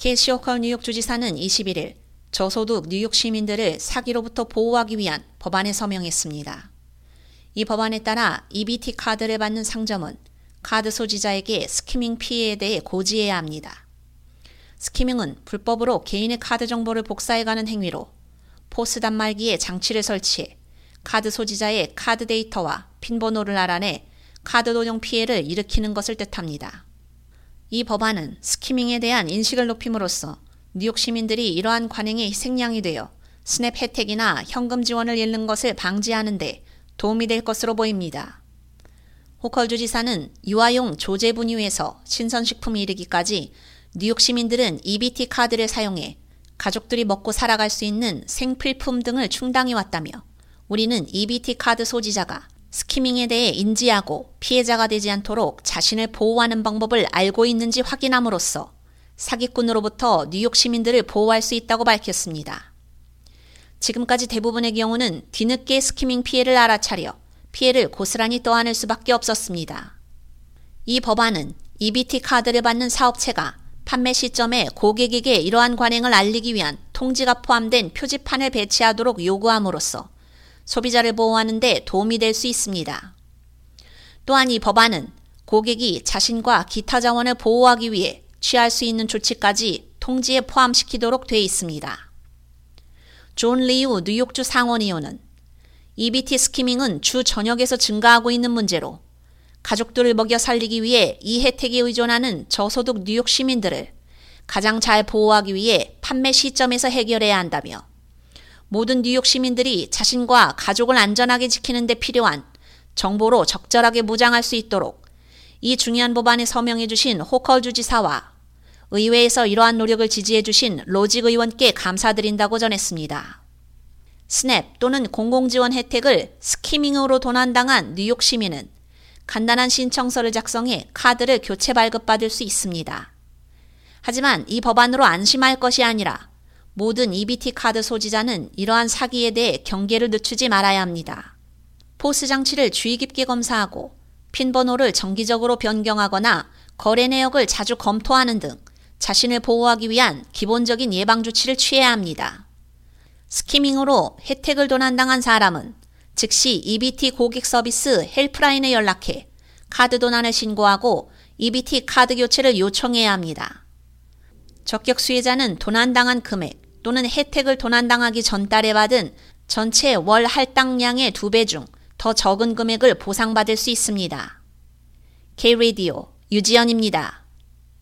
캐시 호컬 뉴욕 주지사는 21일 저소득 뉴욕 시민들을 사기로부터 보호하기 위한 법안에 서명했습니다. 이 법안에 따라 EBT 카드를 받는 상점은 카드 소지자에게 skimming 피해에 대해 고지해야 합니다. skimming은 불법으로 개인의 카드 정보를 복사해가는 행위로 POS 단말기에 장치를 설치해 카드 소지자의 카드 데이터와 핀 번호를 알아내 카드 도용 피해를 일으키는 것을 뜻합니다. 이 법안은 스키밍에 대한 인식을 높임으로써 뉴욕 시민들이 이러한 관행의 희생양이 되어 스냅 혜택이나 현금 지원을 잃는 것을 방지하는데 도움이 될 것으로 보입니다. 호컬 주지사는 유아용 조제 분유에서 신선식품이 이르기까지 뉴욕 시민들은 EBT 카드를 사용해 가족들이 먹고 살아갈 수 있는 생필품 등을 충당해 왔다며 우리는 EBT 카드 소지자가 스키밍에 대해 인지하고 피해자가 되지 않도록 자신을 보호하는 방법을 알고 있는지 확인함으로써 사기꾼으로부터 뉴욕 시민들을 보호할 수 있다고 밝혔습니다. 지금까지 대부분의 경우는 뒤늦게 스키밍 피해를 알아차려 피해를 고스란히 떠안을 수밖에 없었습니다. 이 법안은 EBT 카드를 받는 사업체가 판매 시점에 고객에게 이러한 관행을 알리기 위한 통지가 포함된 표지판을 배치하도록 요구함으로써 소비자를 보호하는 데 도움이 될 수 있습니다. 또한 이 법안은 고객이 자신과 기타 자원을 보호하기 위해 취할 수 있는 조치까지 통지에 포함시키도록 돼 있습니다. 존 리우 뉴욕주 상원의원은 EBT skimming은 주 전역에서 증가하고 있는 문제로 가족들을 먹여 살리기 위해 이 혜택에 의존하는 저소득 뉴욕 시민들을 가장 잘 보호하기 위해 판매 시점에서 해결해야 한다며 모든 뉴욕 시민들이 자신과 가족을 안전하게 지키는 데 필요한 정보로 적절하게 무장할 수 있도록 이 중요한 법안에 서명해 주신 호컬 주지사와 의회에서 이러한 노력을 지지해 주신 로직 의원께 감사드린다고 전했습니다. 스냅 또는 공공지원 혜택을 스키밍으로 도난당한 뉴욕 시민은 간단한 신청서를 작성해 카드를 교체 발급받을 수 있습니다. 하지만 이 법안으로 안심할 것이 아니라 모든 EBT 카드 소지자는 이러한 사기에 대해 경계를 늦추지 말아야 합니다. POS 장치를 주의 깊게 검사하고 핀 번호를 정기적으로 변경하거나 거래 내역을 자주 검토하는 등 자신을 보호하기 위한 기본적인 예방 조치를 취해야 합니다. skimming으로 혜택을 도난당한 사람은 즉시 EBT 고객 서비스 helpline에 연락해 카드 도난을 신고하고 EBT 카드 교체를 요청해야 합니다. 적격 수혜자는 도난당한 금액 또는 혜택을 도난당하기 전달에 받은 전체 월 할당량의 두 배 중 더 적은 금액을 보상받을 수 있습니다. K-Radio 유지연입니다.